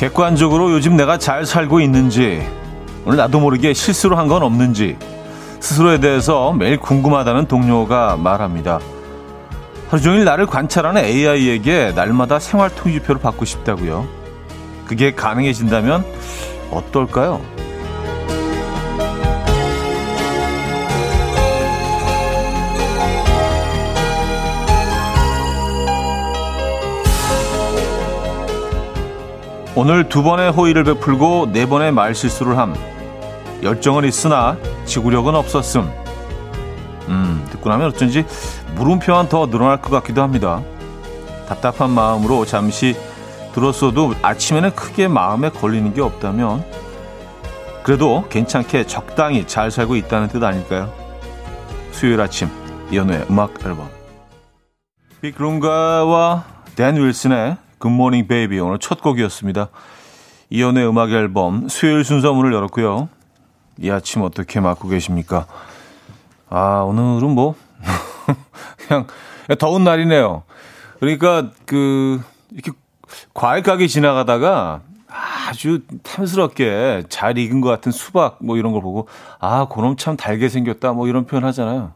객관적으로 요즘 내가 잘 살고 있는지, 오늘 나도 모르게 실수로 한 건 없는지, 스스로에 대해서 매일 궁금하다는 동료가 말합니다. 하루 종일 나를 관찰하는 AI에게 날마다 생활 통지표를 받고 싶다고요. 그게 가능해진다면 어떨까요? 오늘 두 번의 호의를 베풀고 네 번의 말실수를 함. 열정은 있으나 지구력은 없었음. 음, 듣고 나면 어쩐지 물음표만 더 늘어날 것 같기도 합니다. 답답한 마음으로 잠시 들었어도 아침에는 크게 마음에 걸리는 게 없다면 그래도 괜찮게 적당히 잘 살고 있다는 뜻 아닐까요? 수요일 아침 이연우의 음악 앨범 빅룸가와 댄 윌슨의 굿모닝 베이비 오늘 첫 곡이었습니다. 이현우의 음악 앨범 수요일 순서 문을 열었고요. 이 아침 어떻게 맞고 계십니까? 아 오늘은 뭐 그냥 더운 날이네요. 그러니까 그 이렇게 과일 가게 지나가다가 아주 탐스럽게 잘 익은 것 같은 수박 뭐 이런 걸 보고 아 그놈 참 달게 생겼다 뭐 이런 표현 하잖아요.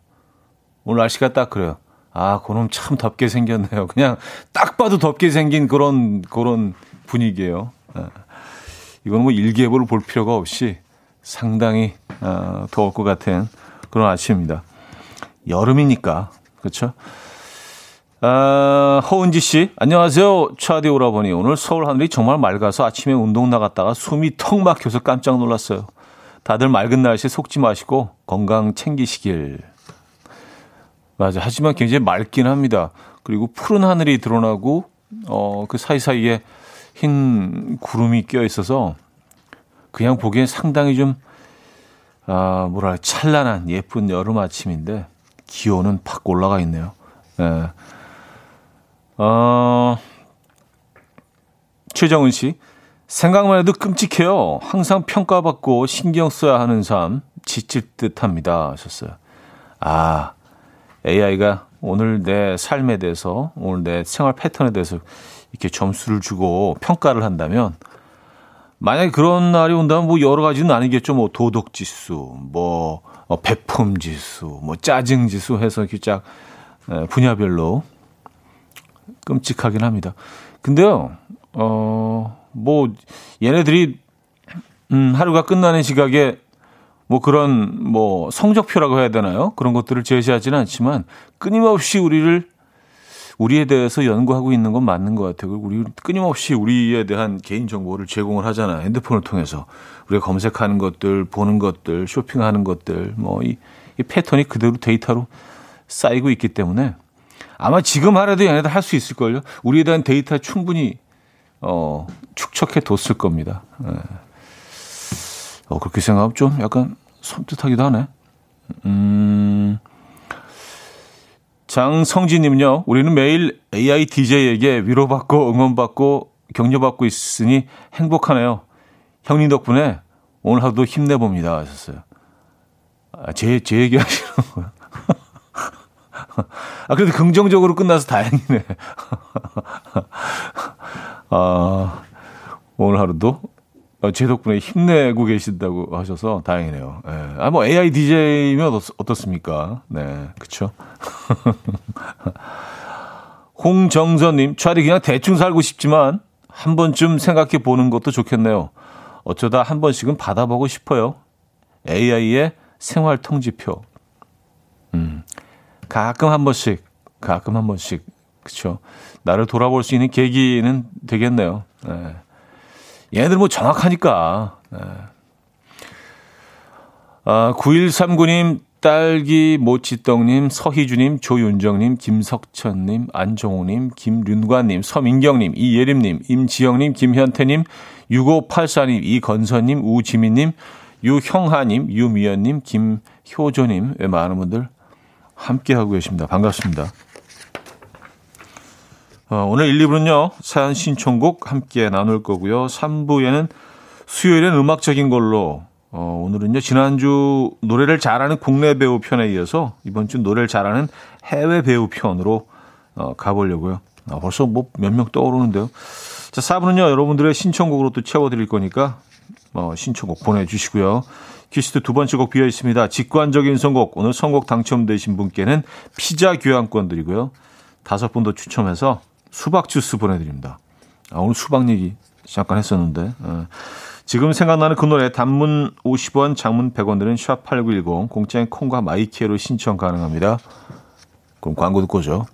오늘 날씨가 딱 그래요. 아 그놈 참 덥게 생겼네요. 그냥 딱 봐도 덥게 생긴 그런 그런 분위기예요. 아, 이거는 뭐 일기예보를 볼 필요가 없이 상당히 어, 더울 것 같은 그런 아침입니다. 여름이니까 그렇죠. 아, 허은지 씨, 안녕하세요. 차디 오라버니. 오늘 서울 하늘이 정말 맑아서 아침에 운동 나갔다가 숨이 턱 막혀서 깜짝 놀랐어요. 다들 맑은 날씨 속지 마시고 건강 챙기시길. 맞아. 하지만 굉장히 맑긴 합니다. 그리고 푸른 하늘이 드러나고, 어, 그 사이사이에 흰 구름이 껴 있어서 그냥 보기엔 상당히 좀, 아, 뭐랄까, 찬란한 예쁜 여름 아침인데 기온은 팍 올라가 있네요. 예. 어, 최정은 씨. 생각만 해도 끔찍해요. 항상 평가받고 신경 써야 하는 삶, 지칠 듯 합니다. 하셨어요. 아, AI가 오늘 내 삶에 대해서, 오늘 내 생활 패턴에 대해서 이렇게 점수를 주고 평가를 한다면, 만약에 그런 날이 온다면 뭐 여러 가지는 아니겠죠. 뭐 도덕 지수, 뭐 어, 배품 지수, 뭐 짜증 지수 해서 이렇게 쫙 분야별로 끔찍하긴 합니다. 근데요, 어, 뭐, 얘네들이, 음, 하루가 끝나는 시각에 뭐 그런 뭐 성적표라고 해야 되나요? 그런 것들을 제시하지는 않지만 끊임없이 우리를 우리에 대해서 연구하고 있는 건 맞는 것 같아요. 우리 끊임없이 우리에 대한 개인 정보를 제공을 하잖아요. 핸드폰을 통해서 우리가 검색하는 것들, 보는 것들, 쇼핑하는 것들, 뭐이 이 패턴이 그대로 데이터로 쌓이고 있기 때문에 아마 지금 하라도 얘네들 할 수 있을걸요. 우리에 대한 데이터 충분히 어, 축적해 뒀을 겁니다. 예. 어, 그렇게 생각하면 좀 약간 섬뜩하기도 하네. 음, 장성진님은요, 우리는 매일 AI DJ에게 위로받고 응원받고 격려받고 있으니 행복하네요. 형님 덕분에 오늘 하루도 힘내봅니다. 하셨어요. 아, 제, 제 얘기 하시는 거예요. 아, 그래도 긍정적으로 끝나서 다행이네. 아, 오늘 하루도 제 덕분에 힘내고 계신다고 하셔서 다행이네요. 예. 아, 뭐 AI DJ면 어떻, 습니까 네, 그쵸. 홍정선님, 차라리 그냥 대충 살고 싶지만 한 번쯤 생각해 보는 것도 좋겠네요. 어쩌다 한 번씩은 받아보고 싶어요. AI의 생활 통지표. 음, 가끔 한 번씩, 가끔 한 번씩, 그쵸. 나를 돌아볼 수 있는 계기는 되겠네요. 네. 얘네들 뭐 정확하니까. 네. 아, 9139님, 딸기 모치떡님, 서희주님, 조윤정님, 김석천님, 안종호님, 김윤관님, 서민경님, 이예림님, 임지영님, 김현태님, 6584님, 이건선님, 우지민님, 유형하님, 유미연님, 김효조님, 왜 많은 분들 함께하고 계십니다. 반갑습니다. 어, 오늘 1, 2부는요, 사연 신청곡 함께 나눌 거고요. 3부에는 수요일엔 음악적인 걸로, 어, 오늘은요, 지난주 노래를 잘하는 국내 배우 편에 이어서 이번 주 노래를 잘하는 해외 배우 편으로 어, 가보려고요. 아, 벌써 뭐 몇 명 떠오르는데요. 자, 4부는요, 여러분들의 신청곡으로 또 채워드릴 거니까, 어, 신청곡 보내주시고요. 큐시트 두 번째 곡 비어 있습니다. 직관적인 선곡. 오늘 선곡 당첨되신 분께는 피자 교환권 드리고요. 다섯 분 더 추첨해서 수박 주스 보내드립니다. 아, 오늘 수박 얘기 잠깐 했었는데. 어. 지금 생각나는 그 노래 단문 50원, 장문 100원 드는 샵8910 공짜인 콩과 my K로 신청 가능합니다. 그럼 광고 듣고 오죠.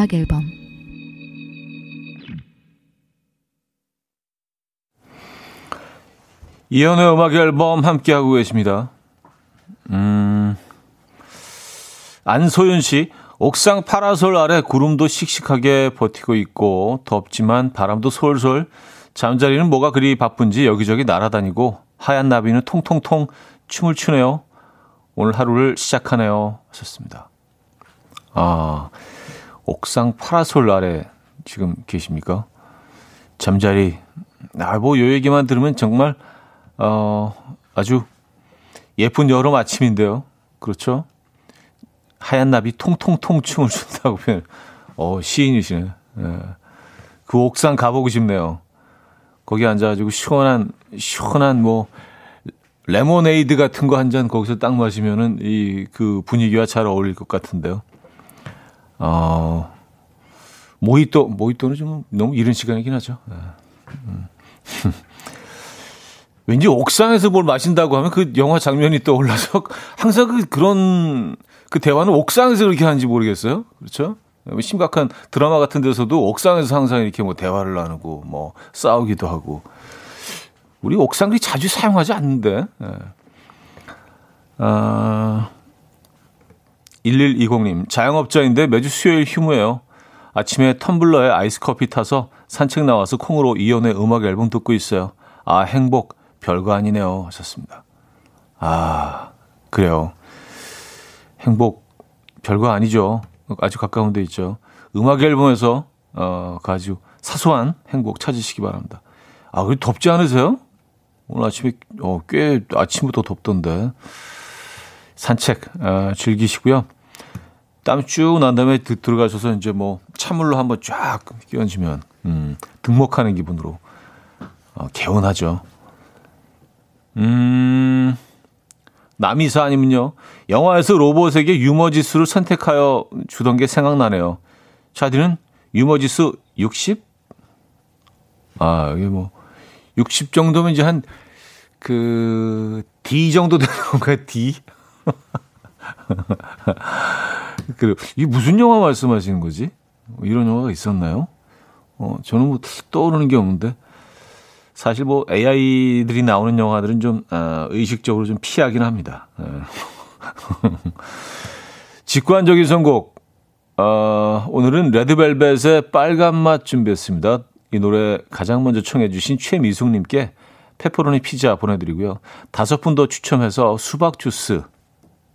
음악 앨범 이연의 음악 앨범 함께하고 계십니다. 음, 안소윤 씨, 옥상 파라솔 아래 구름도 씩씩하게 버티고 있고 덥지만 바람도 솔솔 잠자리는 뭐가 그리 바쁜지 여기저기 날아다니고 하얀 나비는 통통통 춤을 추네요. 오늘 하루를 시작하네요. 하셨습니다. 아, 옥상 파라솔 아래 지금 계십니까? 잠자리. 아, 뭐, 요 얘기만 들으면 정말, 어, 아주 예쁜 여름 아침인데요. 그렇죠? 하얀 나비 통통통 춤을 춘다고 표현. 어, 시인이시네. 예. 그 옥상 가보고 싶네요. 거기 앉아가지고 시원한, 시원한 뭐, 레모네이드 같은 거 한 잔 거기서 딱 마시면은 이 그 분위기와 잘 어울릴 것 같은데요. 어, 모히또, 모히또는 좀 너무 이른 시간이긴 하죠. 네. 음. 왠지 옥상에서 뭘 마신다고 하면 그 영화 장면이 떠올라서 항상 그, 그런 그 대화는 옥상에서 그렇게 하는지 모르겠어요. 그렇죠? 심각한 드라마 같은 데서도 옥상에서 항상 이렇게 뭐 대화를 나누고 뭐 싸우기도 하고 우리 옥상들이 자주 사용하지 않는데. 네. 아, 1120님, 자영업자인데 매주 수요일 휴무예요. 아침에 텀블러에 아이스 커피 타서 산책 나와서 콩으로 이연의 음악 앨범 듣고 있어요. 아, 행복, 별거 아니네요. 하셨습니다. 아, 그래요. 행복, 별거 아니죠. 아주 가까운 데 있죠. 음악 앨범에서, 어, 그 아주 사소한 행복 찾으시기 바랍니다. 아, 그리 덥지 않으세요? 오늘 아침에, 어, 꽤 아침부터 덥던데. 산책 어, 즐기시고요. 땀 쭉 난 다음에 들어가셔서 이제 뭐 찬물로 한번 쫙 끼얹으면 음, 등목하는 기분으로 어, 개운하죠. 음, 남이사 아니면요. 영화에서 로봇에게 유머 지수를 선택하여 주던 게 생각나네요. 차디는 유머 지수 60? 아, 이게 뭐, 60 정도면 이제 한, 그, D 정도 되는 건가요? D? 그 이게 무슨 영화 말씀하시는 거지? 뭐 이런 영화가 있었나요? 어, 저는 뭐 떠오르는 게 없는데 사실 뭐 AI들이 나오는 영화들은 좀 어, 의식적으로 좀 피하긴 합니다. 예. 직관적인 선곡. 어, 오늘은 레드벨벳의 빨간 맛 준비했습니다. 이 노래 가장 먼저 청해주신 최미숙님께 페퍼로니 피자 보내드리고요. 다섯 분 더 추첨해서 수박 주스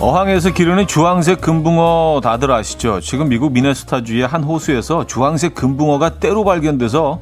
어항에서 기르는 주황색 금붕어 다들 아시죠? 지금 미국 미네소타주의 한 호수에서 주황색 금붕어가 때로 발견돼서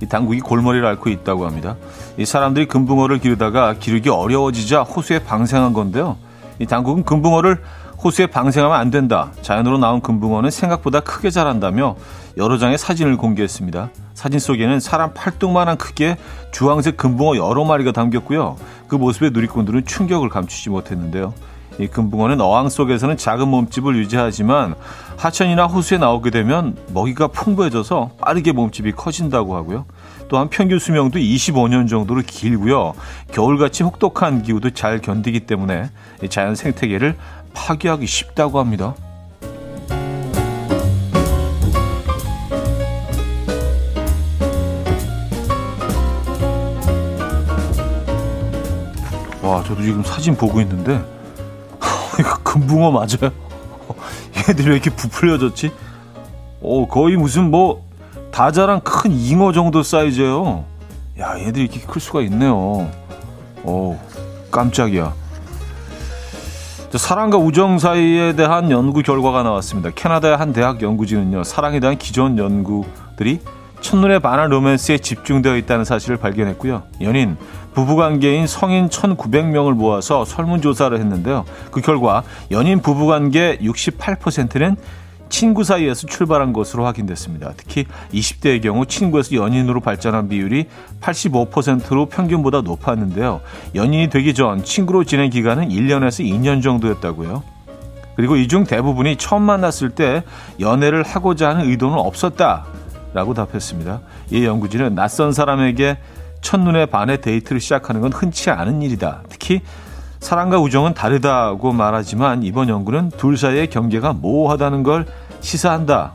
이 당국이 골머리를 앓고 있다고 합니다. 이 사람들이 금붕어를 기르다가 기르기 어려워지자 호수에 방생한 건데요. 이 당국은 금붕어를 호수에 방생하면 안 된다. 자연으로 나온 금붕어는 생각보다 크게 자란다며 여러 장의 사진을 공개했습니다. 사진 속에는 사람 팔뚝만한 크기의 주황색 금붕어 여러 마리가 담겼고요. 그 모습에 누리꾼들은 충격을 감추지 못했는데요. 이 금붕어는 어항 속에서는 작은 몸집을 유지하지만 하천이나 호수에 나오게 되면 먹이가 풍부해져서 빠르게 몸집이 커진다고 하고요. 또한 평균 수명도 25년 정도로 길고요. 겨울같이 혹독한 기후도 잘 견디기 때문에 자연 생태계를 파괴하기 쉽다고 합니다. 와, 저도 지금 사진 보고 있는데 이거 금붕어 맞아요? 얘들이 왜 이렇게 부풀려졌지? 오, 거의 무슨 뭐 다자랑 큰 잉어 정도 사이즈예요. 야, 얘들이 이렇게 클 수가 있네요. 오, 깜짝이야. 사랑과 우정 사이에 대한 연구 결과가 나왔습니다. 캐나다의 한 대학 연구진은요, 사랑에 대한 기존 연구들이 첫눈에 반한 로맨스에 집중되어 있다는 사실을 발견했고요. 연인, 부부관계인 성인 1,900명을 모아서 설문조사를 했는데요. 그 결과 연인 부부관계 68%는 친구 사이에서 출발한 것으로 확인됐습니다. 특히 20대의 경우 친구에서 연인으로 발전한 비율이 85%로 평균보다 높았는데요. 연인이 되기 전 친구로 지낸 기간은 1년에서 2년 정도였다고요. 그리고 이 중 대부분이 처음 만났을 때 연애를 하고자 하는 의도는 없었다 라고 답했습니다. 이 연구진은 낯선 사람에게 첫눈에 반해 데이트를 시작하는 건 흔치 않은 일이다. 특히 사랑과 우정은 다르다고 말하지만 이번 연구는 둘 사이의 경계가 모호하다는 걸 시사한다.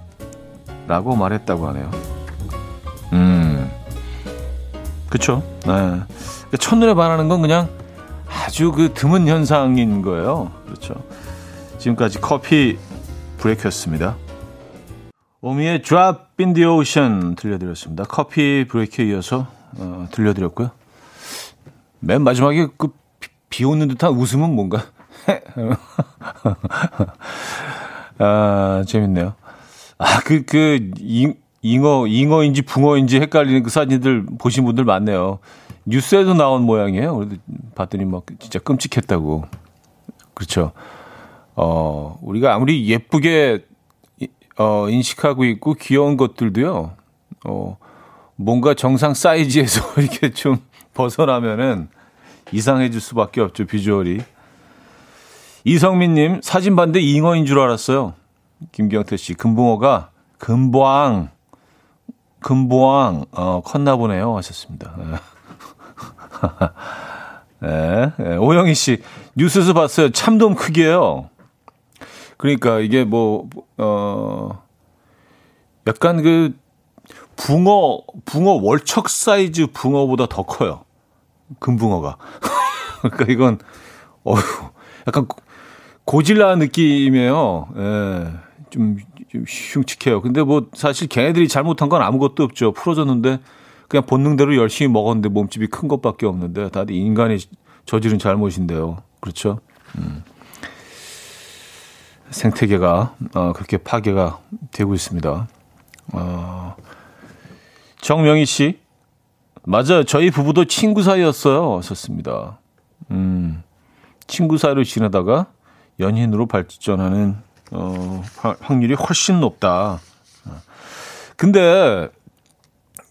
라고 말했다고 하네요. 음. 그쵸. 네. 그러니까 첫눈에 반하는 건 그냥 아주 그 드문 현상인 거예요. 그렇죠. 지금까지 커피 브레이크였습니다. 오미의 Drop in the Ocean 들려드렸습니다. 커피 브레이크에 이어서 어, 들려드렸고요. 맨 마지막에 그 비웃는 듯한 웃음은 뭔가? 아, 재밌네요. 아, 그, 그, 잉, 잉어, 잉어인지 붕어인지 헷갈리는 그 사진들 보신 분들 많네요. 뉴스에도 나온 모양이에요. 그래도 봤더니 막 진짜 끔찍했다고. 그렇죠. 어, 우리가 아무리 예쁘게, 어, 인식하고 있고 귀여운 것들도요, 어, 뭔가 정상 사이즈에서 이렇게 좀 벗어나면은 이상해질 수밖에 없죠, 비주얼이. 이성민님, 사진 봤는데 잉어인 줄 알았어요. 김경태 씨, 금붕어가 금보앙, 금보앙, 어, 컸나 보네요. 하셨습니다. 네, 네. 오영희 씨, 뉴스에서 봤어요. 참돔 크기예요. 그러니까 이게 뭐, 어, 약간 그, 붕어, 붕어 월척 사이즈 붕어보다 더 커요. 금붕어가. 그러니까 이건 어휴 약간 고질라 느낌이에요. 예. 좀, 좀 흉측해요. 근데 뭐 사실 걔네들이 잘못한 건 아무것도 없죠. 풀어졌는데 그냥 본능대로 열심히 먹었는데 몸집이 큰 것밖에 없는데 다들 인간이 저지른 잘못인데요. 그렇죠? 음. 생태계가 어, 그렇게 파괴가 되고 있습니다. 어, 정명희 씨, 맞아요. 저희 부부도 친구 사이였어요. 썼습니다. 음, 친구 사이로 지내다가 연인으로 발전하는 어, 확률이 훨씬 높다. 근데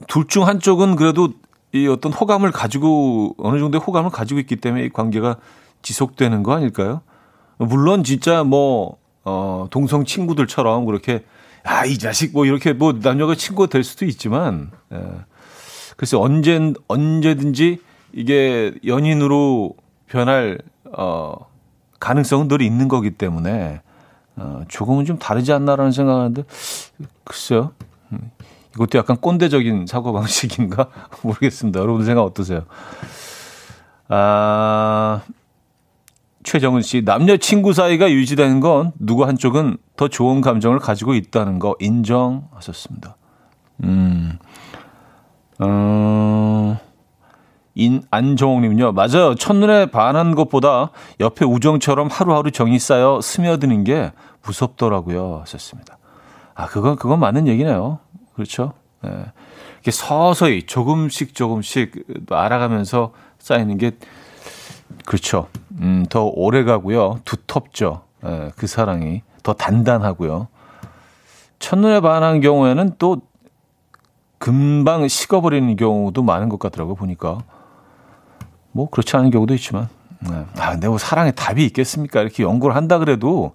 둘 중 한쪽은 그래도 이 어떤 호감을 가지고 어느 정도의 호감을 가지고 있기 때문에 이 관계가 지속되는 거 아닐까요? 물론 진짜 뭐 어, 동성 친구들처럼 그렇게 아, 이 자식 뭐 이렇게 뭐 남녀가 친구가 될 수도 있지만 예. 그래서 언제 언제든지 이게 연인으로 변할 어 가능성은 늘 있는 거기 때문에 어 조금은 좀 다르지 않나라는 생각하는데 글쎄요. 음, 이것도 약간 꼰대적인 사고 방식인가 모르겠습니다. 여러분 생각 어떠세요? 아 최정은 씨, 남녀 친구 사이가 유지되는 건 누구 한쪽은 더 좋은 감정을 가지고 있다는 거 인정하셨습니다. 음, 어, 인, 안정옥님은요, 맞아요. 첫눈에 반한 것보다 옆에 우정처럼 하루하루 정이 쌓여 스며드는 게 무섭더라고요. 하셨습니다. 아, 그건, 그건 맞는 얘기네요. 그렇죠. 네. 이렇게 서서히 조금씩 조금씩 알아가면서 쌓이는 게 그렇죠. 음, 더 오래 가고요. 두텁죠. 예, 그 사랑이. 더 단단하고요. 첫눈에 반한 경우에는 또 금방 식어버리는 경우도 많은 것 같더라고요, 보니까. 뭐, 그렇지 않은 경우도 있지만. 네. 아, 근데 뭐 사랑에 답이 있겠습니까? 이렇게 연구를 한다 그래도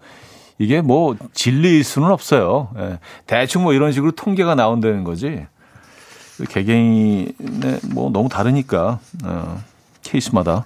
이게 뭐 진리일 수는 없어요. 예. 대충 뭐 이런 식으로 통계가 나온다는 거지. 개개인의 뭐 너무 다르니까 어, 케이스마다.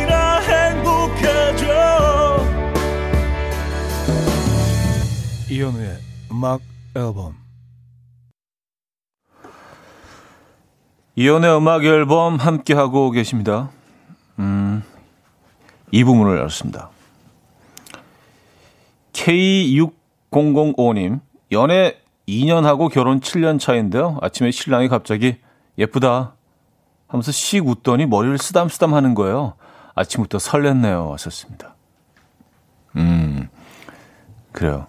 현우의 음악 앨범 이연의 음악 앨범 함께 하고 계십니다. 음, 이 부분을 열었습니다. K6005님, 연애 2년 하고 결혼 7년 차인데요. 아침에 신랑이 갑자기 예쁘다 하면서 씩 웃더니 머리를 쓰담쓰담 하는 거예요. 아침부터 설렜네요. 하셨습니다. 음, 그래요.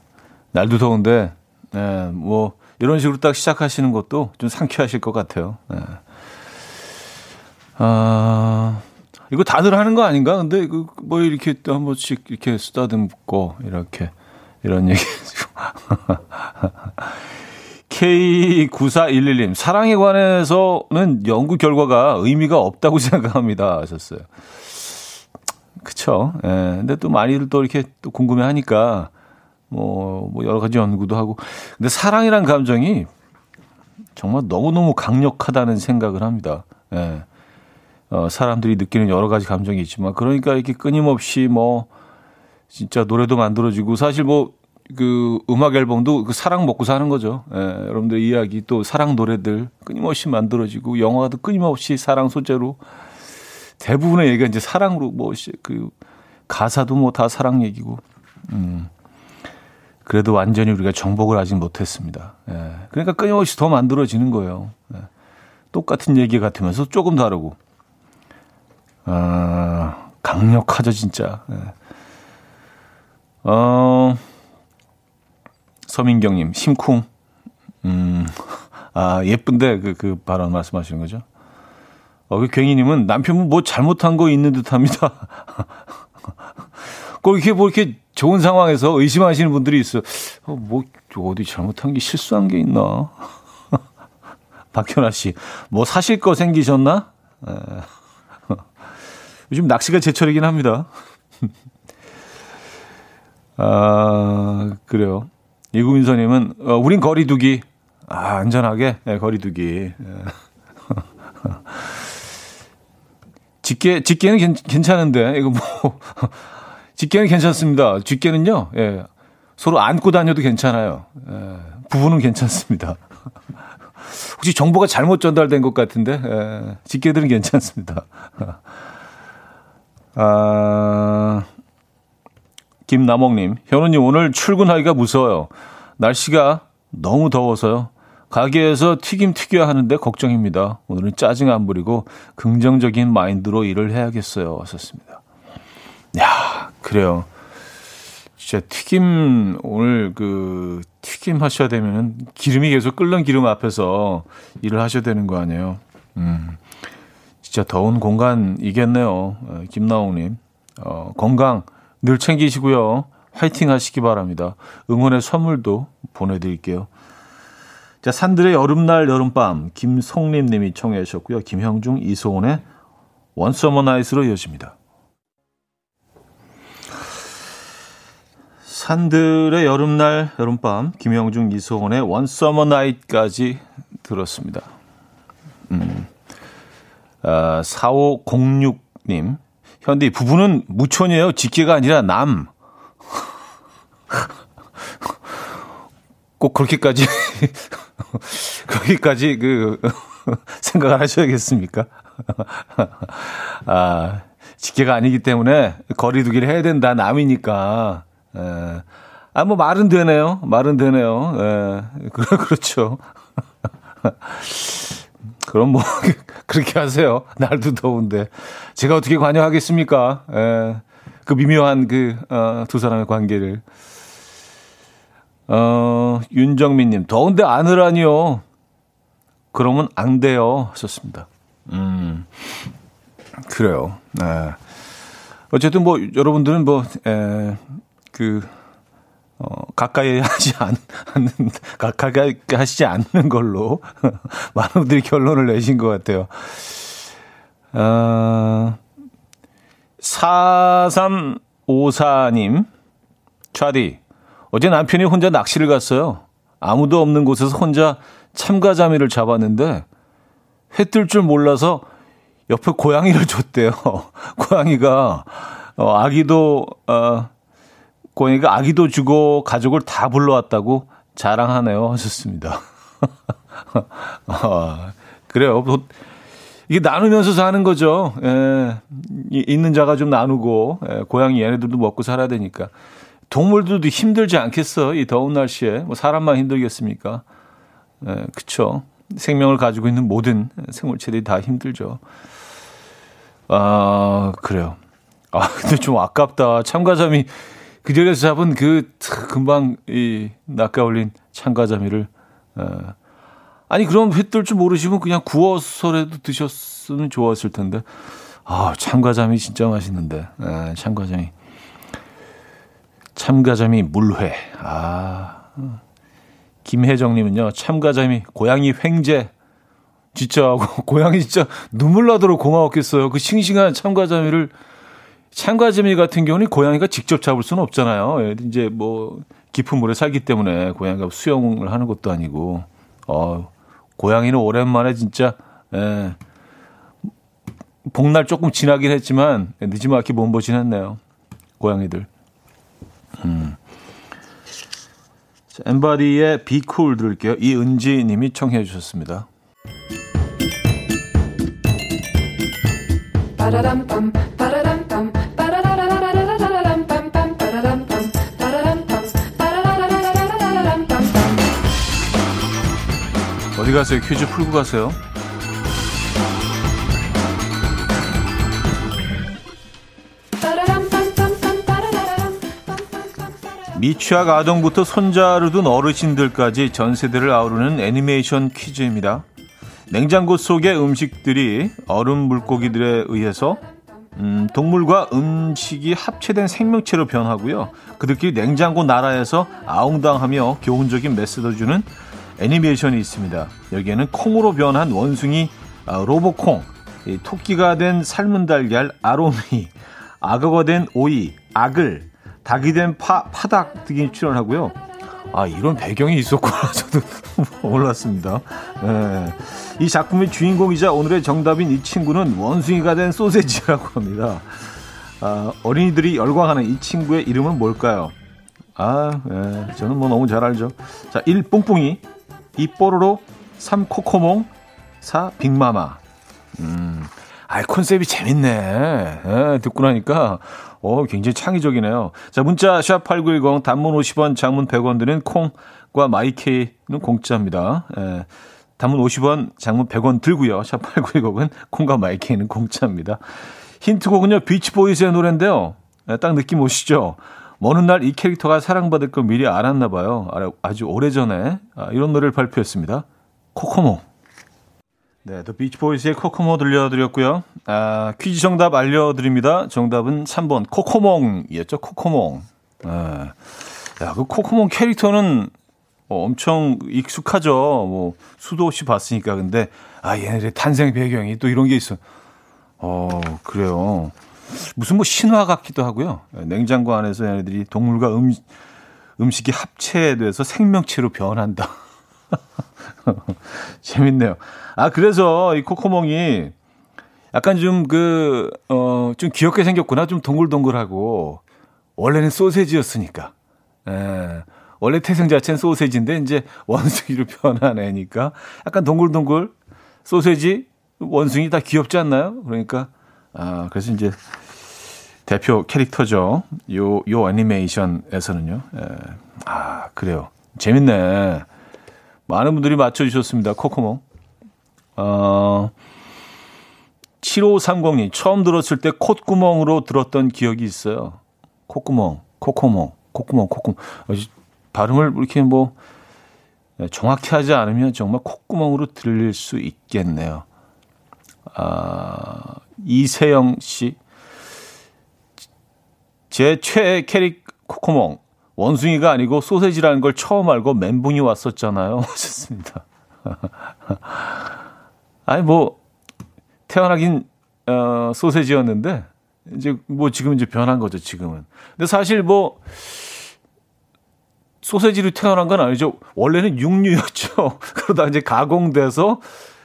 날도 더운데, 네, 뭐, 이런 식으로 딱 시작하시는 것도 좀 상쾌하실 것 같아요. 네. 아, 이거 다들 하는 거 아닌가? 근데 그, 뭐 이렇게 또 한 번씩 이렇게 쓰다듬고, 이렇게, 이런 얘기. K9411님, 사랑에 관해서는 연구 결과가 의미가 없다고 생각합니다. 하셨어요. 그쵸. 예. 근데 또 많이들 또 이렇게 또 궁금해 하니까, 뭐, 뭐 여러 가지 연구도 하고. 근데 사랑이란 감정이 정말 너무너무 강력하다는 생각을 합니다. 예. 어, 사람들이 느끼는 여러 가지 감정이 있지만, 그러니까 이렇게 끊임없이 뭐, 진짜 노래도 만들어지고, 사실 뭐, 그 음악 앨범도 그 사랑 먹고 사는 거죠. 예, 여러분들 이야기 또 사랑 노래들 끊임없이 만들어지고, 영화도 끊임없이 사랑 소재로 대부분의 얘기가 이제 사랑으로 뭐, 그 가사도 뭐 다 사랑 얘기고, 음. 그래도 완전히 우리가 정복을 아직 못했습니다. 예. 그러니까 끊임없이 더 만들어지는 거예요. 예. 똑같은 얘기 같으면서 조금 다르고. 아, 강력하죠, 진짜. 예. 어, 서민경님, 심쿵. 음, 아, 예쁜데, 그, 그 발언 말씀하시는 거죠? 어, 그 괭이님은 남편분 뭐 잘못한 거 있는 듯 합니다. 꼭 이렇게 뭐 이렇게 좋은 상황에서 의심하시는 분들이 있어요. 어, 뭐, 어디 잘못한 게 실수한 게 있나? 박현아 씨, 뭐 사실 거 생기셨나? 에. 요즘 낚시가 제철이긴 합니다. 아, 그래요. 이구민서님은, 어, 우린 거리두기. 아, 안전하게, 네, 거리두기. 예. 직계, 직계는 괜, 괜찮은데, 이거 뭐, 직계는 괜찮습니다. 직계는요, 예, 서로 안고 다녀도 괜찮아요. 예, 부부는 괜찮습니다. 혹시 정보가 잘못 전달된 것 같은데, 예, 직계들은 괜찮습니다. 아, 김남옥님, 현우님 오늘 출근하기가 무서워요. 날씨가 너무 더워서요. 가게에서 튀김 튀겨야 하는데 걱정입니다. 오늘은 짜증 안 부리고 긍정적인 마인드로 일을 해야겠어요. 왔었습니다. 야, 그래요. 진짜 튀김 오늘 그 튀김 하셔야 되면은 기름이 계속 끓는 기름 앞에서 일을 하셔야 되는 거 아니에요. 음. 진짜 더운 공간이겠네요. 어, 김나홍님. 어, 건강 늘 챙기시고요. 화이팅 하시기 바랍니다. 응원의 선물도 보내드릴게요. 자, 산들의 여름날 여름밤 김송림 님이 청해 주셨고요. 김형중 이소은의 One Summer Night로 이어집니다. 산들의 여름날 여름밤 김형중 이소은의 One Summer Night까지 들었습니다. 음. 아, 4506님. 현디, 부부는 무촌이에요. 직계가 아니라 남. 꼭 그렇게까지, 그렇게까지 그, 생각을 하셔야겠습니까? 아, 직계가 아니기 때문에 거리두기를 해야 된다. 남이니까. 에. 예. 아, 뭐 말은 되네요. 말은 되네요. 에. 예. 그렇죠. 그럼 뭐 그렇게 하세요. 날도 더운데 제가 어떻게 관여하겠습니까? 에, 예. 그 미묘한 그, 어, 두 사람의 관계를. 어, 윤정민님, 더운데 안으라니요. 그러면 안 돼요. 하셨습니다. 음, 그래요. 네. 어쨌든 뭐, 여러분들은 뭐, 에, 그, 어, 가까이 하지 않, 않는, 가까이 하시지 않는 걸로 많은 분들이 결론을 내신 것 같아요. 어, 4354님, 차디, 어제 남편이 혼자 낚시를 갔어요. 아무도 없는 곳에서 혼자 참가자미를 잡았는데, 회뜰줄 몰라서 옆에 고양이를 줬대요. 고양이가, 어, 아기도, 어, 고양이가 아기도 주고 가족을 다 불러왔다고 자랑하네요. 하셨습니다. 아, 그래요. 뭐, 이게 나누면서 사는 거죠. 예, 있는 자가 좀 나누고, 예, 고양이 얘네들도 먹고 살아야 되니까. 동물들도 힘들지 않겠어. 이 더운 날씨에. 뭐 사람만 힘들겠습니까? 예, 그쵸. 생명을 가지고 있는 모든 생물체들이 다 힘들죠. 아, 그래요. 아, 근데 좀 아깝다. 참가자미 그 자리에서 잡은 그 금방 이 낚아올린 참가자미를 어. 아니 그럼 회뜰줄 모르시면 그냥 구워서라도 드셨으면 좋았을 텐데. 아 참가자미 진짜 맛있는데. 에, 참가자미. 참가자미 물회. 아 김혜정님은요 참가자미 고양이 횡재. 진짜 고양이 진짜 눈물 나도록 고마웠겠어요. 그 싱싱한 참가자미를 참가재미 같은 경우는 고양이가 직접 잡을 수는 없잖아요. 예, 이제 뭐 깊은 물에 살기 때문에 고양이가 수영을 하는 것도 아니고, 어, 고양이는 오랜만에 진짜, 예, 복날 조금 지나긴 했지만, 예, 늦지막히 몸보신 했네요. 고양이들. 음. 자, 엠바디의 비쿨 들을게요. 이은지 님이 청해 주셨습니다. 어디 가세요? 퀴즈 풀고 가세요. 미취학 아동부터 손자를 둔 어르신들까지 전 세대를 아우르는 애니메이션 퀴즈입니다. 냉장고 속의 음식들이 얼음 물고기들에 의해서 음, 동물과 음식이 합체된 생명체로 변하고요. 그들끼리 냉장고 나라에서 아웅당하며 교훈적인 메시지를 주는 애니메이션이 있습니다. 여기에는 콩으로 변한 원숭이 아, 로보콩, 토끼가 된 삶은 달걀 아로미, 악어가 된 오이, 악을, 닭이 된 파, 파닭 등이 출연하고요. 아, 이런 배경이 있었구나. 저도 몰랐습니다. 네. 이 작품의 주인공이자 오늘의 정답인 이 친구는 원숭이가 된 소세지라고 합니다. 아, 어린이들이 열광하는 이 친구의 이름은 뭘까요? 아, 네. 저는 뭐 너무 잘 알죠. 자, 1. 뽕뽕이, 2. 뽀로로, 3. 코코몽, 4. 빅마마. 음, 아, 컨셉이 재밌네. 네, 듣고 나니까 어, 굉장히 창의적이네요. 자, 문자 샵8910 단문 50원, 장문 100원 드는 콩과 my K는 공짜입니다. 예. 단문 50원, 장문 100원 들고요. 샵8910은 콩과 my K는 공짜입니다. 힌트곡은요. 비치보이즈의 노래인데요. 예, 딱 느낌 오시죠? 먼 훗날 이 캐릭터가 사랑받을 걸 미리 알았나 봐요. 아주 오래전에 아, 이런 노래를 발표했습니다. 코코모. 네, 더 비치보이스의 코코모 들려드렸고요. 아, 퀴즈 정답 알려드립니다. 정답은 3번 코코몽이었죠. 코코몽. 아, 야, 그 코코몽 캐릭터는 어, 엄청 익숙하죠. 뭐 수도 없이 봤으니까. 근데 아 얘네들의 탄생 배경이 또 이런 게 있어. 어 그래요. 무슨 뭐 신화 같기도 하고요. 냉장고 안에서 얘네들이 동물과 음, 음식이 합체돼서 생명체로 변한다. 재밌네요. 아, 그래서 이 코코몽이 약간 좀 그, 어, 좀 귀엽게 생겼구나. 좀 동글동글하고. 원래는 소세지였으니까. 예. 원래 태생 자체는 소세지인데 이제 원숭이로 변한 애니까 약간 동글동글 소세지 원숭이 다 귀엽지 않나요? 그러니까 아 그래서 이제 대표 캐릭터죠. 요 요 애니메이션에서는요. 예. 아 그래요. 재밌네. 많은 분들이 맞춰주셨습니다. 코코몽. 어, 7530님, 처음 들었을 때 콧구멍으로 들었던 기억이 있어요. 콧구멍, 콧구멍, 콧구멍, 콧구멍. 발음을 이렇게 뭐 정확히 하지 않으면 정말 콧구멍으로 들릴 수 있겠네요. 아, 이세영 씨. 제 최애 캐릭 코코몽. 원숭이가 아니고 소세지라는 걸 처음 알고 멘붕이 왔었잖아요. 하셨습니다. 아니, 뭐, 태어나긴, 어, 소세지였는데, 이제 뭐 지금 이제 변한 거죠, 지금은. 근데 사실 뭐, 소세지로 태어난 건 아니죠. 원래는 육류였죠. 그러다 이제 가공돼서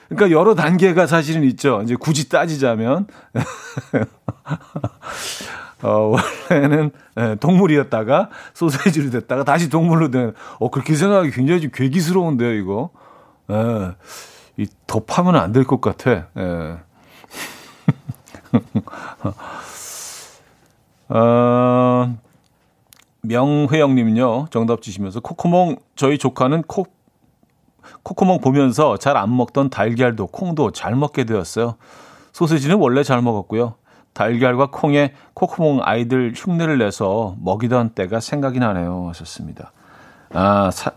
그러니까 여러 단계가 사실은 있죠. 이제 굳이 따지자면 어, 원래는 예, 동물이었다가 소세지로 됐다가 다시 동물로 된. 어 그렇게 생각하기 굉장히 좀 괴기스러운데요, 이거. 예. 이 더 파면 안 될 것 같아. 예. 어, 명회영님은요, 정답 주시면서, 코코몽, 저희 조카는 코, 코코몽 보면서 잘 안 먹던 달걀도 콩도 잘 먹게 되었어요. 소세지는 원래 잘 먹었고요. 달걀과 콩에 코코몽 아이들 흉내를 내서 먹이던 때가 생각이 나네요. 하셨습니다. 아, 사,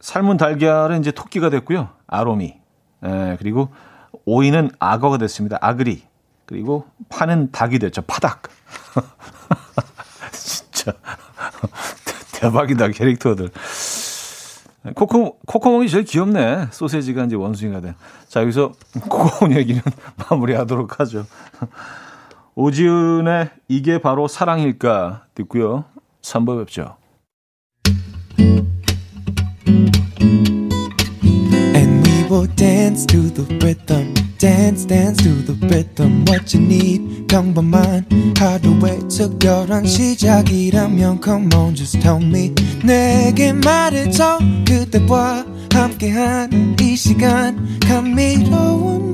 삶은 달걀은 이제 토끼가 됐고요. 아로미. 예, 그리고 오이는 악어가 됐습니다. 아그리. 그리고 파는 닭이 됐죠. 파닭. 진짜. 대박이다, 캐릭터들. 코코, 코코몽이 제일 귀엽네. 소세지가 이제 원숭이가 된. 자, 여기서 코코몽 얘기는 마무리하도록 하죠. 오지은의 이게 바로 사랑일까 듣고요. 3부 뵙죠. 시작이라면 Come on, just tell me. 내게 말해줘. 그대와 함께한 이 시간. 감미로운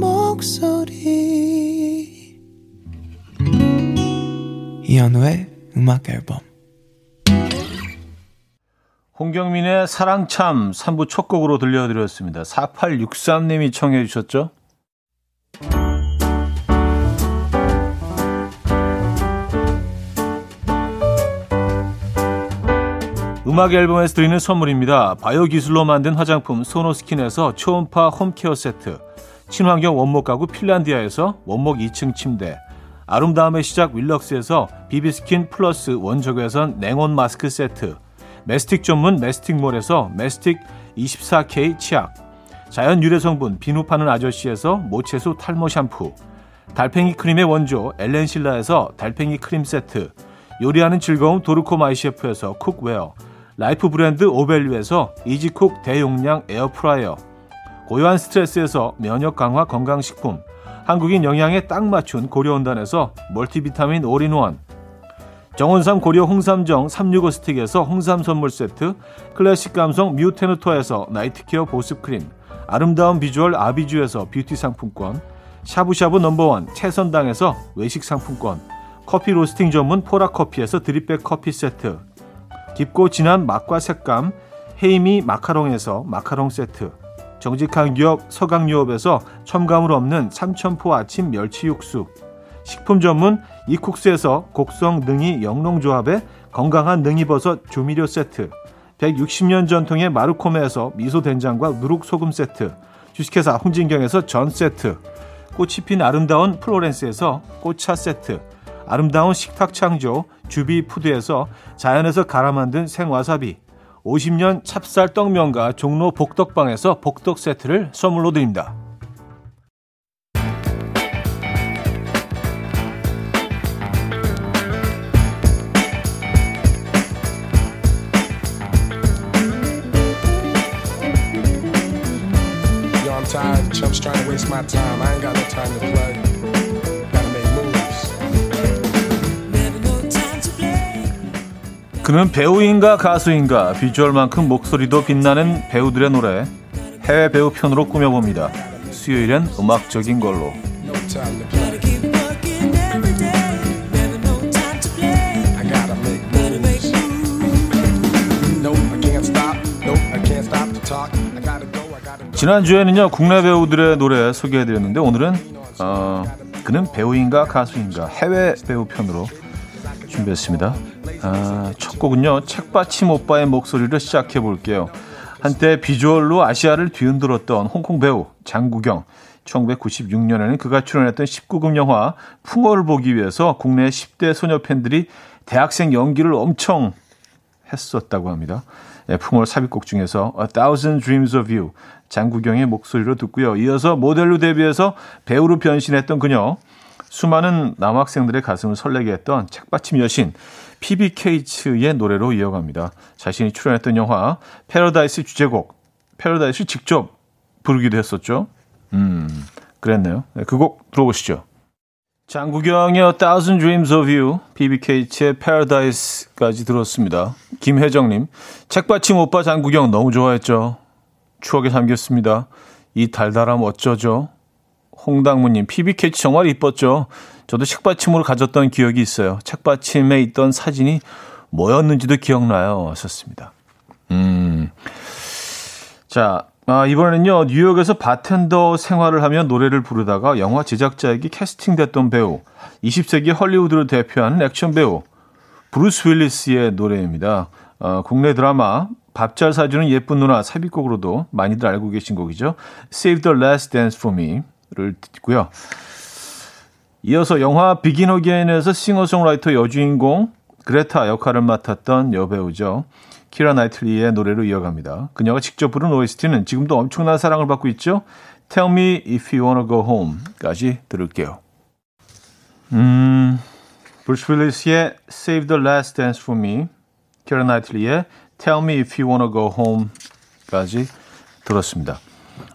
이현우의 음악 앨범. 홍경민의 사랑참 3부 첫 곡으로 들려드렸습니다. 4863님이 청해 주셨죠? 음악 앨범에서 드리는 선물입니다. 바이오 기술로 만든 화장품 소노스킨에서 초음파 home care 세트, 친환경 원목 가구 핀란디아에서 원목 2층 침대, 아름다움의 시작 윌럭스에서 비비스킨 플러스 원적외선 냉온 마스크 세트, 메스틱 전문 메스틱몰에서 메스틱 24K 치약, 자연 유래 성분 비누 파는 아저씨에서 모체수 탈모 샴푸, 달팽이 크림의 원조 엘렌실라에서 달팽이 크림 세트, 요리하는 즐거움 도르코 마이셰프에서 cookware, life 브랜드 오벨류에서 Easy Cook 대용량 에어프라이어, 고요한 스트레스에서 면역 강화 건강식품, 한국인 영양에 딱 맞춘 고려은단에서 멀티비타민 올인원, 정원삼 고려 홍삼정 365 스틱에서 홍삼 선물 세트, 클래식 감성 뮤테누토에서 night care 보습크림, 아름다운 비주얼 아비주에서 뷰티 상품권, 샤브샤브 number one 채선당에서 외식 상품권, 커피 로스팅 전문 포라커피에서 드립백 커피 세트, 깊고 진한 맛과 색감 헤이미 마카롱에서 마카롱 세트, 정직한 기업 서강유업에서 첨가물 없는 삼천포 아침 멸치 육수, 식품 전문 이쿡스에서 곡성 능이 영농조합의 건강한 능이버섯 조미료 세트. 160년 전통의 마르코메에서 미소된장과 누룩소금 세트. 주식회사 홍진경에서 전 세트. 꽃이 핀 아름다운 플로렌스에서 꽃차 세트. 아름다운 식탁 창조 주비푸드에서 자연에서 갈아 만든 생와사비 50년 찹쌀 떡면과 종로 복덕방에서 복덕 세트를 선물로 드립니다. 그는 배우인가 가수인가 비주얼만큼 목소리도 빛나는 배우들의 노래 해외 배우 편으로 꾸며봅니다. 수요일엔 음악적인 걸로. 지난주에는요, 국내 배우들의 노래 소개해드렸는데, 오늘은, 어, 그는 배우인가 가수인가 해외 배우 편으로 준비했습니다. 아, 첫 곡은요, 책받침 오빠의 목소리를 시작해 볼게요. 한때 비주얼로 아시아를 뒤흔들었던 홍콩 배우 장구경. 1996년에는 그가 출연했던 19금 영화 풍어를 보기 위해서 국내 10대 소녀 팬들이 대학생 연기를 엄청 했었다고 합니다. 예, 풍월 삽입곡 중에서 A Thousand Dreams of You 장구경의 목소리로 듣고요. 이어서 모델로 데뷔해서 배우로 변신했던 그녀 수많은 남학생들의 가슴을 설레게 했던 책받침 여신 피비 케이츠의 노래로 이어갑니다. 자신이 출연했던 영화 패러다이스 주제곡 패러다이스 직접 부르기도 했었죠. 음, 그랬네요. 네, 그곡 들어보시죠. 장국영의 Thousand Dreams of You, 피비 케이츠의 Paradise까지 들었습니다. 김혜정님, 책받침 오빠 장국영 너무 좋아했죠. 추억에 잠겼습니다. 이 달달함 어쩌죠? 홍당무님, 피비 케이츠 정말 이뻤죠. 저도 책받침으로 가졌던 기억이 있어요. 책받침에 있던 사진이 뭐였는지도 기억나요. 하셨습니다. 음. 자, 아, 이번에는요, 뉴욕에서 바텐더 생활을 하며 노래를 부르다가 영화 제작자에게 캐스팅됐던 배우, 20세기 헐리우드를 대표하는 액션 배우, 브루스 윌리스의 노래입니다. 어, 국내 드라마 밥 잘 사주는 예쁜 누나 삽입곡으로도 많이들 알고 계신 곡이죠. Save the Last Dance for Me 를 듣고요. 이어서 영화 비긴 어게인에서 싱어송라이터 여주인공 그레타 역할을 맡았던 여배우죠. 키라 나이틀리의 노래로 이어갑니다. 그녀가 직접 부른 OST는 지금도 엄청난 사랑을 받고 있죠. Tell me if you wanna go home까지 들을게요. 음, 브루스 윌리스의 Save the Last Dance for Me, 키라 나이틀리의 Tell me if you wanna go home까지 들었습니다.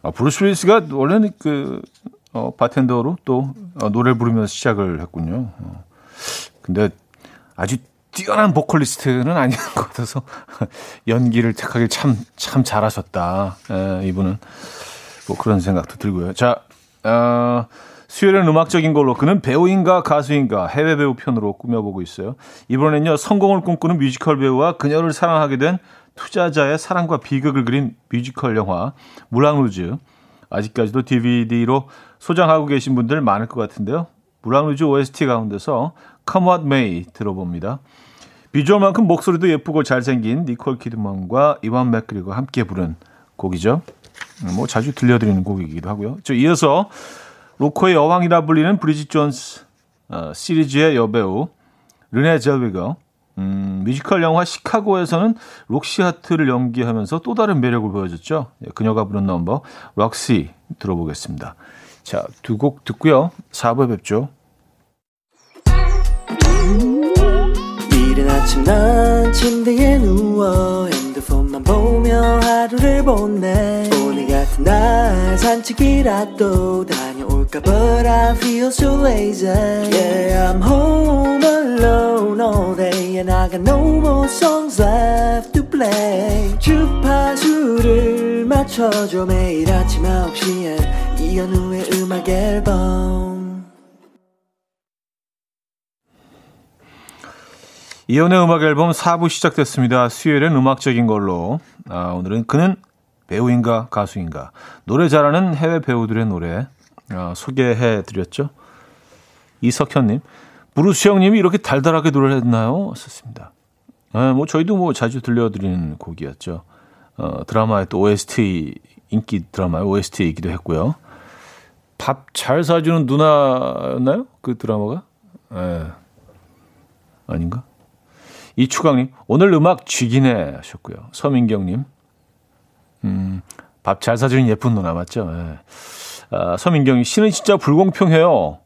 아, 브루스 윌리스가 원래는 그 어, 바텐더로 또 어, 노래를 부르면서 시작을 했군요. 어. 근데 아주 뛰어난 보컬리스트는 아닌 것 같아서 연기를 택하기 참, 참 잘하셨다. 에, 예, 이분은. 뭐 그런 생각도 들고요. 자, 어, 수요일은 음악적인 걸로 그는 배우인가 가수인가 해외 배우 편으로 꾸며보고 있어요. 이번엔요, 성공을 꿈꾸는 뮤지컬 배우와 그녀를 사랑하게 된 투자자의 사랑과 비극을 그린 뮤지컬 영화 물랑루즈. 아직까지도 DVD로 소장하고 계신 분들 많을 것 같은데요. 물랑루즈 OST 가운데서 Come What May 들어봅니다. 비주얼만큼 목소리도 예쁘고 잘생긴 니콜 키드먼과 이완 맥그리거가 함께 부른 곡이죠. 음, 뭐 자주 들려드리는 곡이기도 하고요. 저 이어서 로코의 여왕이라 불리는 브리짓 존스 어, 시리즈의 여배우 르네 젤위거 음, 뮤지컬 영화 시카고에서는 록시 하트를 연기하면서 또 다른 매력을 보여줬죠. 예, 그녀가 부른 넘버 Roxie 들어보겠습니다. 자, 두 곡 듣고요. 4부에 뵙죠. 이른 아침 난 침대에 누워 핸드폰만 보며 하루를 보내 오늘 같은 날 산책이라도 다녀올까 But I feel so lazy. Yeah I'm home alone all day And I got no more songs left to play. 주파수를 맞춰줘 매일 아침 9시에. 이현우의 음악 앨범. 이연의 음악 앨범 4부 시작됐습니다. 수요일엔 음악적인 걸로. 아, 오늘은 그는 배우인가 가수인가. 노래 잘하는 해외 배우들의 노래 아, 소개해 드렸죠. 이석현님, 브루스 형님이 이렇게 달달하게 노래를 했나요? 썼습니다. 아, 뭐 저희도 뭐 자주 들려드리는 곡이었죠. 어, 드라마의 또 OST 인기 드라마의 OST이기도 했고요. 밥 잘 사주는 누나였나요? 그 드라마가? 에, 아닌가? 이추강님, 오늘 음악 쥐기네 하셨고요. 서민경님, 음, 밥 잘 사주는 예쁜 누나 맞죠? 네. 아, 서민경님, 씨는 진짜 불공평해요.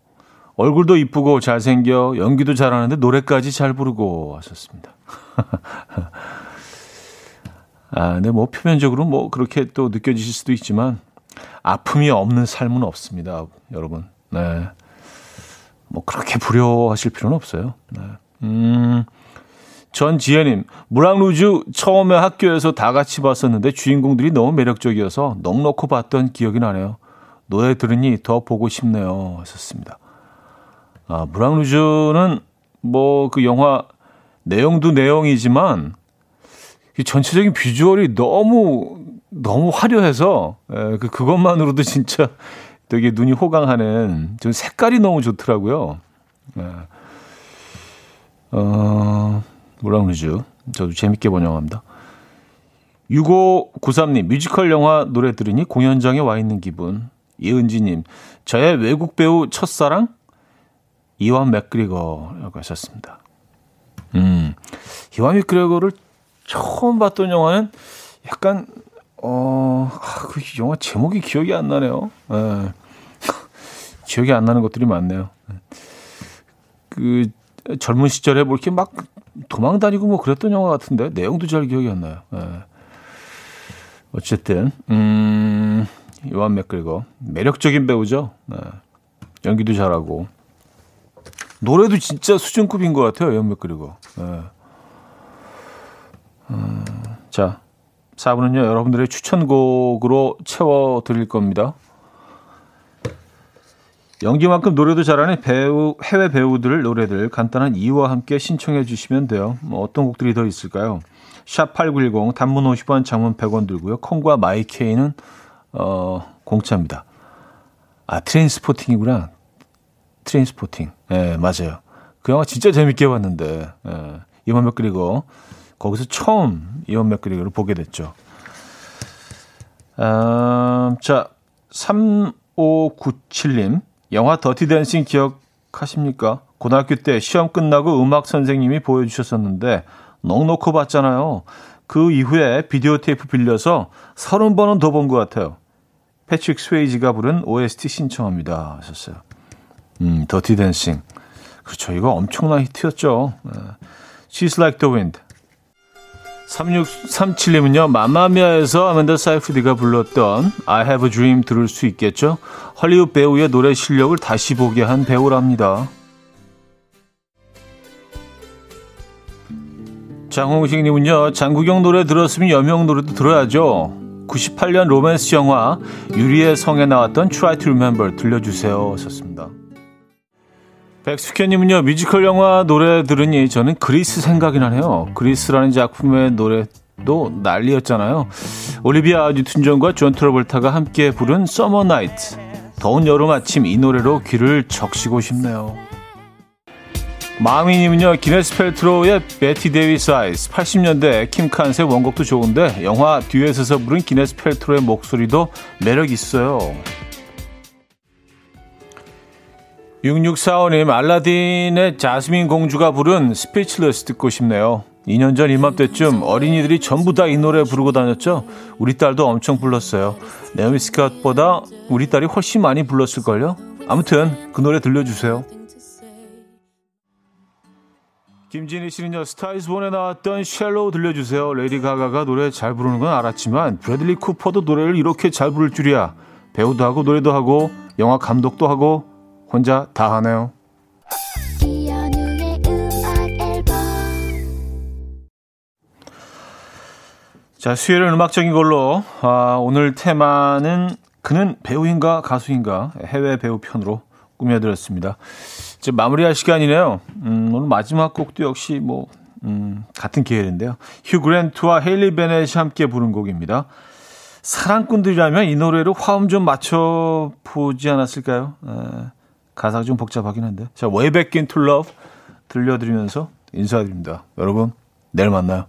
얼굴도 이쁘고 잘생겨, 연기도 잘하는데 노래까지 잘 부르고 하셨습니다. 아, 근데 뭐 표면적으로 뭐 그렇게 또 느껴지실 수도 있지만 아픔이 없는 삶은 없습니다, 여러분. 네. 뭐 그렇게 불효하실 필요는 없어요. 네. 음. 전지혜님, 무랑루즈 처음에 학교에서 다 같이 봤었는데 주인공들이 너무 매력적이어서 넉넉히 봤던 기억이 나네요. 노래 들으니 더 보고 싶네요. 하셨습니다. 아, 무랑루즈는 뭐 그 영화 내용도 내용이지만 전체적인 비주얼이 너무 너무 화려해서 에, 그 그것만으로도 진짜 되게 눈이 호강하는 좀 색깔이 너무 좋더라고요. 에. 어, 뭐라 그러죠? 저도 재밌게 본 영화입니다. 6593님, 뮤지컬 영화 노래 들으니 공연장에 와 있는 기분. 이은지님, 저의 외국 배우 첫사랑? 이완 맥그리거라고 하셨습니다. 음, 이완 맥그리거를 처음 봤던 영화는 약간, 어, 아, 그 영화 제목이 기억이 안 나네요. 예. 기억이 안 나는 것들이 많네요. 그, 젊은 시절에 뭐 이렇게 막 도망 다니고 뭐 그랬던 영화 같은데 내용도 잘 기억이 안 나요. 예. 어쨌든 음, 요한 맥그리거 매력적인 배우죠. 네. 연기도 잘하고 노래도 진짜 수준급인 것 같아요. 요한 맥그리거. 네. 음, 자, 4부는요 여러분들의 추천곡으로 채워 드릴 겁니다. 연기만큼 노래도 잘하는 배우 해외 배우들 노래들 간단한 이유와 함께 신청해 주시면 돼요. 뭐 어떤 곡들이 더 있을까요? 샵8910 단문 50원 장문 100원 들고요. 콩과 my K는 어 공짜입니다. 아 Trainspotting이구나. Trainspotting. 예, 네, 맞아요. 그 영화 진짜 재밌게 봤는데. 예. 이완 맥그리거 거기서 처음 이완 맥그리거를 보게 됐죠. 아, 자, 3597님. 영화 Dirty Dancing 기억하십니까? 고등학교 때 시험 끝나고 음악 선생님이 보여주셨었는데 넋 놓고 봤잖아요. 그 이후에 비디오 테이프 빌려서 서른 번은 더 본 것 같아요. 패트릭 스웨이지가 부른 OST 신청합니다. 하셨어요. 음, Dirty Dancing. 그렇죠. 이거 엄청난 히트였죠. She's Like the Wind. 3637님은요, Mamma Mia에서 아만다 사이프리드가 불렀던 I Have a Dream 들을 수 있겠죠? 헐리우드 배우의 노래 실력을 다시 보게 한 배우랍니다. 장홍식님은요, 장국영 노래 들었으면 여명 노래도 들어야죠. 98년 로맨스 영화 유리의 성에 나왔던 Try to Remember 들려주세요. 썼습니다. 백숙현님은요, 뮤지컬 영화 노래 들으니 저는 그리스 생각이 나네요. Grease라는 작품의 노래도 난리였잖아요. 올리비아 뉴튼 존과 존 트러블타가 함께 부른 Summer Night. 더운 여름 아침 이 노래로 귀를 적시고 싶네요. 마미님은요, 기네스 펠트로의 Bette Davis Eyes, 80년대 킴 칸스의 원곡도 좋은데, 영화 듀엣에서 부른 기네스 펠트로의 목소리도 매력 있어요. 6645님, 알라딘의 자스민 공주가 부른 Speechless 듣고 싶네요. 2년 전 이맘때쯤 어린이들이 전부 다 이 노래 부르고 다녔죠? 우리 딸도 엄청 불렀어요. 네오미 스캇보다 우리 딸이 훨씬 많이 불렀을걸요? 아무튼 그 노래 들려주세요. 김진희 씨는요, Star Is Born에 나왔던 Shallow 들려주세요. 레이디 가가가 노래 잘 부르는 건 알았지만, 브래들리 쿠퍼도 노래를 이렇게 잘 부를 줄이야. 배우도 하고, 노래도 하고, 영화 감독도 하고, 혼자 다 하네요. 자, 수요일은 음악적인 걸로, 아, 오늘 테마는 그는 배우인가 가수인가 해외 배우 편으로 꾸며드렸습니다. 이제 마무리할 시간이네요. 음, 오늘 마지막 곡도 역시 뭐, 음, 같은 계열인데요. 휴 그랜트와 헤일리 베넷이 함께 부른 곡입니다. 사랑꾼들이라면 이 노래로 화음 좀 맞춰 보지 않았을까요? 에, 가사가 좀 복잡하긴 한데. 자, Way Back Into Love 들려드리면서 인사드립니다. 여러분, 내일 만나요.